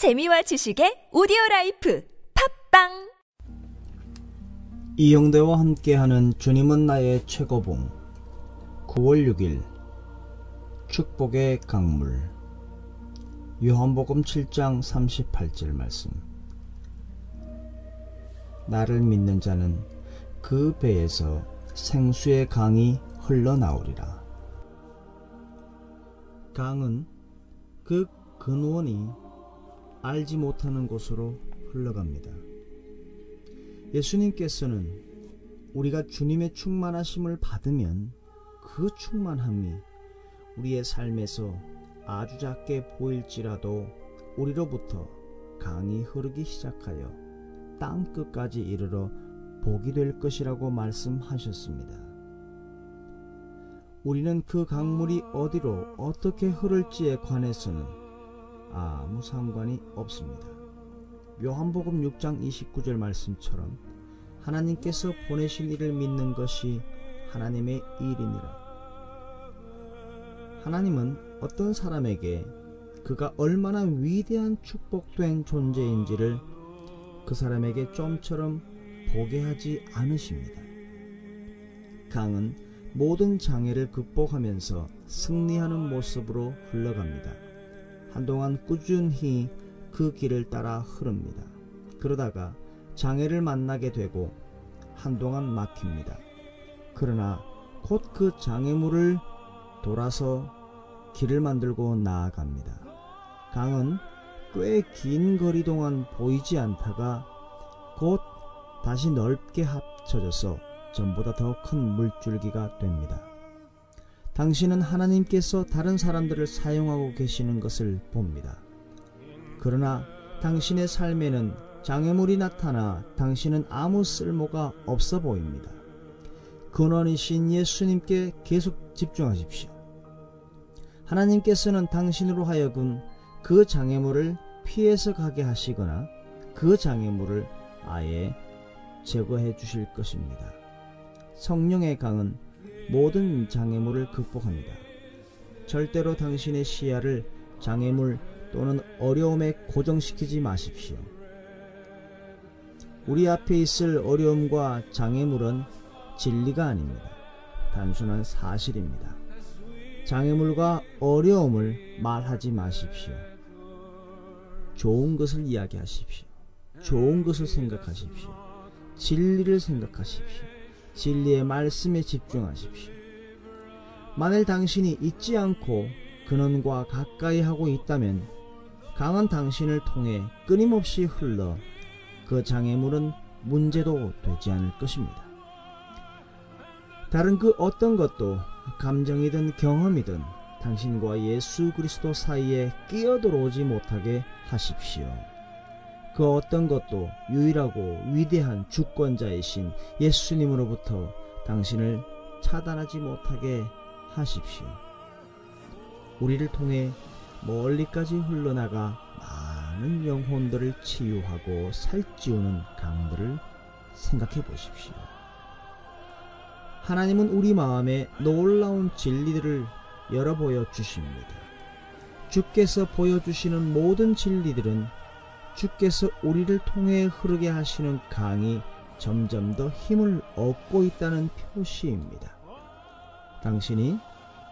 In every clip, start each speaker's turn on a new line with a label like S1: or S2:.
S1: 재미와 지식의 오디오 라이프 팟빵!
S2: 이영대와 함께하는 주님은 나의 최고봉 9월 6일 축복의 강물. 요한복음 7장 38절 말씀. 나를 믿는 자는 그 배에서 생수의 강이 흘러나오리라. 강은 그 근원이 알지 못하는 곳으로 흘러갑니다. 예수님께서는 우리가 주님의 충만하심을 받으면 그 충만함이 우리의 삶에서 아주 작게 보일지라도 우리로부터 강이 흐르기 시작하여 땅 끝까지 이르러 복이 될 것이라고 말씀하셨습니다. 우리는 그 강물이 어디로 어떻게 흐를지에 관해서는 아무 상관이 없습니다. 요한복음 6장 29절 말씀처럼 하나님께서 보내신 이를 믿는 것이 하나님의 일이니라. 하나님은 어떤 사람에게 그가 얼마나 위대한 축복된 존재인지를 그 사람에게 좀처럼 보게 하지 않으십니다. 강은 모든 장애를 극복하면서 승리하는 모습으로 흘러갑니다. 한동안 꾸준히 그 길을 따라 흐릅니다. 그러다가 장애를 만나게 되고 한동안 막힙니다. 그러나 곧 그 장애물을 돌아서 길을 만들고 나아갑니다. 강은 꽤 긴 거리 동안 보이지 않다가 곧 다시 넓게 합쳐져서 전보다 더 큰 물줄기가 됩니다. 당신은 하나님께서 다른 사람들을 사용하고 계시는 것을 봅니다. 그러나 당신의 삶에는 장애물이 나타나 당신은 아무 쓸모가 없어 보입니다. 근원이신 예수님께 계속 집중하십시오. 하나님께서는 당신으로 하여금 그 장애물을 피해서 가게 하시거나 그 장애물을 아예 제거해 주실 것입니다. 성령의 강은 모든 장애물을 극복합니다. 절대로 당신의 시야를 장애물 또는 어려움에 고정시키지 마십시오. 우리 앞에 있을 어려움과 장애물은 진리가 아닙니다. 단순한 사실입니다. 장애물과 어려움을 말하지 마십시오. 좋은 것을 이야기하십시오. 좋은 것을 생각하십시오. 진리를 생각하십시오. 진리의 말씀에 집중하십시오. 만일 당신이 잊지 않고 근원과 가까이 하고 있다면 강한 당신을 통해 끊임없이 흘러 그 장애물은 문제도 되지 않을 것입니다. 다른 그 어떤 것도 감정이든 경험이든 당신과 예수 그리스도 사이에 끼어들어오지 못하게 하십시오. 그 어떤 것도 유일하고 위대한 주권자이신 예수님으로부터 당신을 차단하지 못하게 하십시오. 우리를 통해 멀리까지 흘러나가 많은 영혼들을 치유하고 살찌우는 강들을 생각해 보십시오. 하나님은 우리 마음에 놀라운 진리들을 열어 보여 주십니다. 주께서 보여주시는 모든 진리들은 주께서 우리를 통해 흐르게 하시는 강이 점점 더 힘을 얻고 있다는 표시입니다. 당신이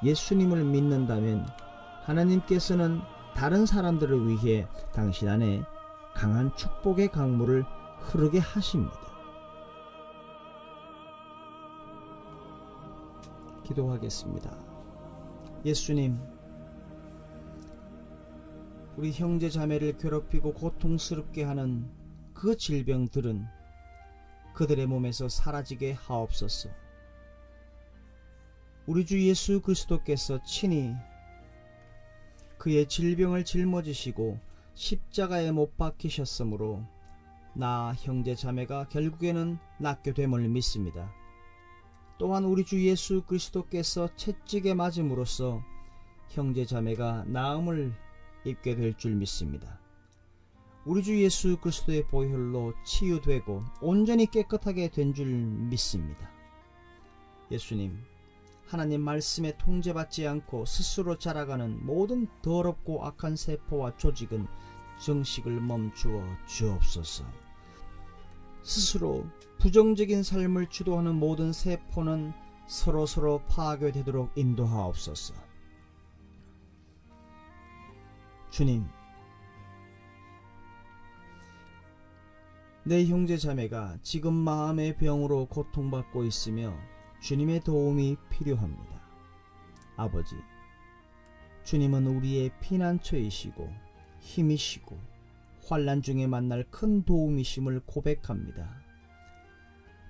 S2: 예수님을 믿는다면 하나님께서는 다른 사람들을 위해 당신 안에 강한 축복의 강물을 흐르게 하십니다. 기도하겠습니다. 예수님, 우리 형제 자매를 괴롭히고 고통스럽게 하는 그 질병들은 그들의 몸에서 사라지게 하옵소서. 우리 주 예수 그리스도께서 친히 그의 질병을 짊어지시고 십자가에 못 박히셨으므로 나 형제 자매가 결국에는 낫게 됨을 믿습니다. 또한 우리 주 예수 그리스도께서 채찍에 맞음으로써 형제 자매가 나음을 입게 될 줄 믿습니다. 우리 주 예수 그리스도의 보혈로 치유되고 온전히 깨끗하게 된 줄 믿습니다. 예수님, 하나님 말씀에 통제받지 않고 스스로 자라가는 모든 더럽고 악한 세포와 조직은 정식을 멈추어 주옵소서. 스스로 부정적인 삶을 주도하는 모든 세포는 서로서로 파괴되도록 인도하옵소서. 주님, 내 형제 자매가 지금 마음의 병으로 고통받고 있으며 주님의 도움이 필요합니다. 아버지, 주님은 우리의 피난처이시고 힘이시고 환란 중에 만날 큰 도움이심을 고백합니다.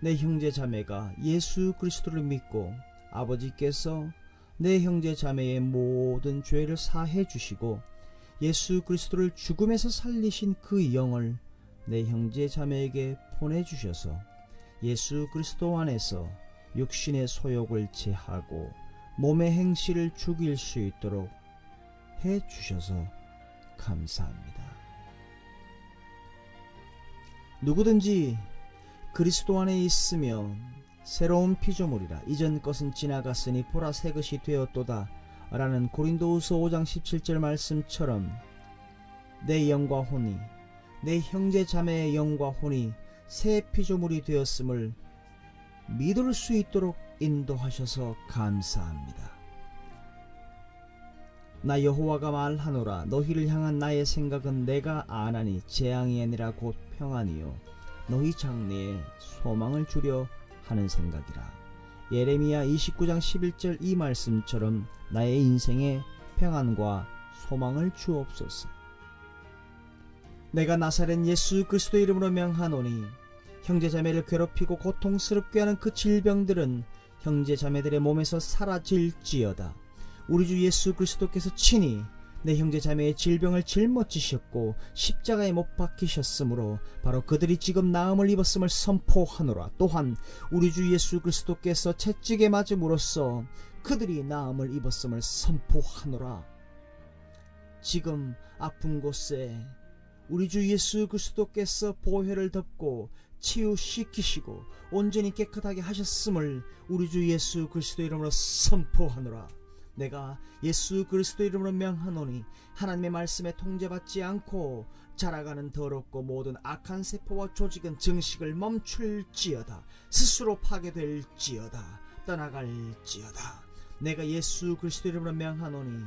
S2: 내 형제 자매가 예수 그리스도를 믿고 아버지께서 내 형제 자매의 모든 죄를 사해 주시고 예수 그리스도를 죽음에서 살리신 그 영을 내 형제 자매에게 보내주셔서 예수 그리스도 안에서 육신의 소욕을 제하고 몸의 행실을 죽일 수 있도록 해 주셔서 감사합니다. 누구든지 그리스도 안에 있으면 새로운 피조물이라 이전 것은 지나갔으니 보라 새 것이 되었도다 라는 고린도후서 5장 17절 말씀처럼 내 영과 혼이 내 형제 자매의 영과 혼이 새 피조물이 되었음을 믿을 수 있도록 인도하셔서 감사합니다. 나 여호와가 말하노라 너희를 향한 나의 생각은 내가 아나니 재앙이 아니라 곧 평안이요 너희 장래에 소망을 주려 하는 생각이라. 예레미야 29장 11절 이 말씀처럼 나의 인생에 평안과 소망을 주옵소서. 내가 나사렛 예수 그리스도 이름으로 명하노니 형제자매를 괴롭히고 고통스럽게 하는 그 질병들은 형제자매들의 몸에서 사라질지어다. 우리 주 예수 그리스도께서 친히 내 형제 자매의 질병을 짊어지셨고 십자가에 못 박히셨으므로 바로 그들이 지금 나음을 입었음을 선포하노라. 또한 우리 주 예수 그리스도께서 채찍에 맞음으로써 그들이 나음을 입었음을 선포하노라. 지금 아픈 곳에 우리 주 예수 그리스도께서 보혈을 덮고 치유시키시고 온전히 깨끗하게 하셨음을 우리 주 예수 그리스도 이름으로 선포하노라. 내가 예수 그리스도 이름으로 명하노니 하나님의 말씀에 통제받지 않고 자라가는 더럽고 모든 악한 세포와 조직은 증식을 멈출지어다. 스스로 파괴될지어다. 떠나갈지어다. 내가 예수 그리스도 이름으로 명하노니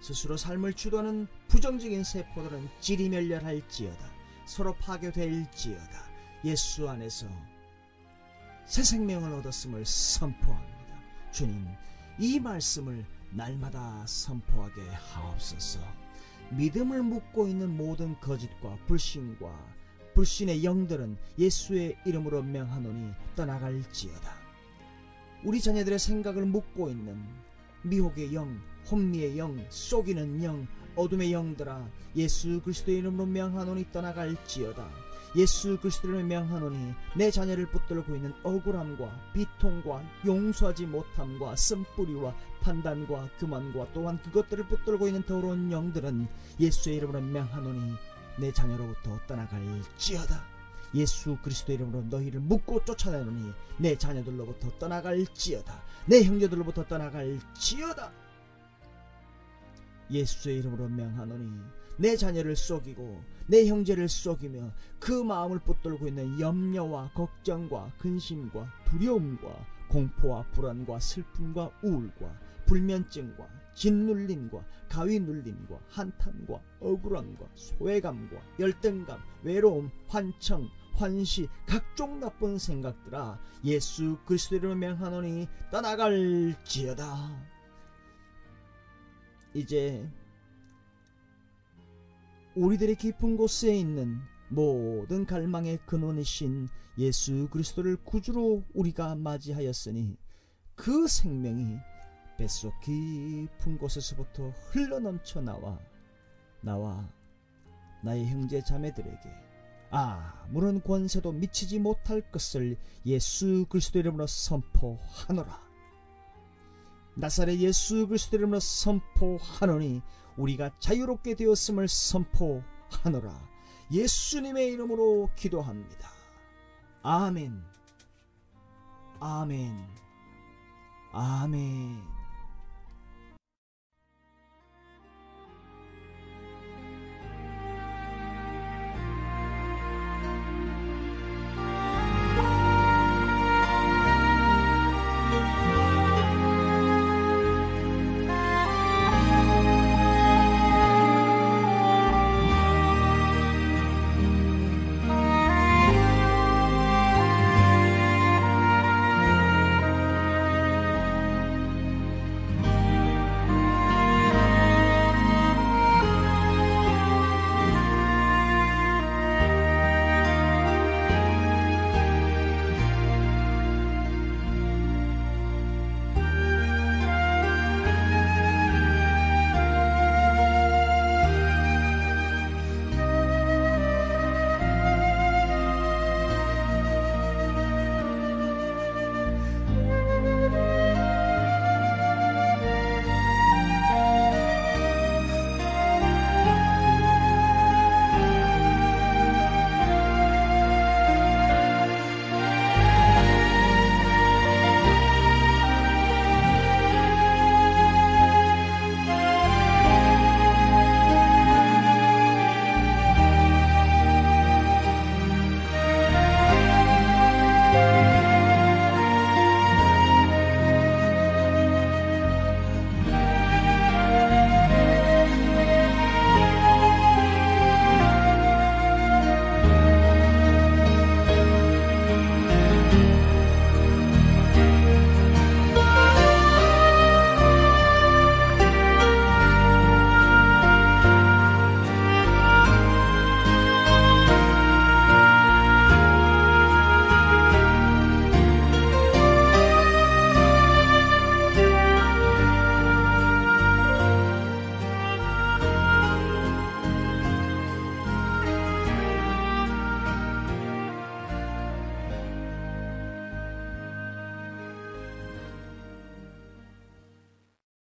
S2: 스스로 삶을 주도하는 부정적인 세포들은 지리멸렬할지어다. 서로 파괴될지어다. 예수 안에서 새 생명을 얻었음을 선포합니다. 주님, 이 말씀을 날마다 선포하게 하옵소서. 믿음을 묻고 있는 모든 거짓과 불신과 불신의 영들은 예수의 이름으로 명하노니 떠나갈지어다. 우리 자녀들의 생각을 묻고 있는 미혹의 영, 혼미의 영, 속이는 영, 어둠의 영들아 예수 그리스도의 이름으로 명하노니 떠나갈지어다. 예수 그리스도를 명하노니 내 자녀를 붙들고 있는 억울함과 비통과 용서하지 못함과 쓴뿌리와 판단과 교만과 또한 그것들을 붙들고 있는 더러운 영들은 예수의 이름으로 명하노니 내 자녀로부터 떠나갈지어다. 예수 그리스도 이름으로 너희를 묶고 쫓아내노니 내 자녀들로부터 떠나갈지어다. 내 형제들로부터 떠나갈지어다. 예수의 이름으로 명하노니 내 자녀를 속이고 내 형제를 속이며 그 마음을 붙들고 있는 염려와 걱정과 근심과 두려움과 공포와 불안과 슬픔과 우울과 불면증과 짓눌림과 가위 눌림과 한탄과 억울함과 소외감과 열등감, 외로움, 환청, 환시, 각종 나쁜 생각들아 예수 그리스도로 명하노니 떠나갈지어다. 이제 우리들의 깊은 곳에 있는 모든 갈망의 근원이신 예수 그리스도를 구주로 우리가 맞이하였으니 그 생명이 뱃속 깊은 곳에서부터 흘러넘쳐 나와 나와 나의 형제 자매들에게 아무런 권세도 미치지 못할 것을 예수 그리스도 이름으로 선포하노라. 나사렛 예수 그리스도 이름으로 선포하노니 우리가 자유롭게 되었음을 선포하노라. 예수님의 이름으로 기도합니다. 아멘. 아멘. 아멘.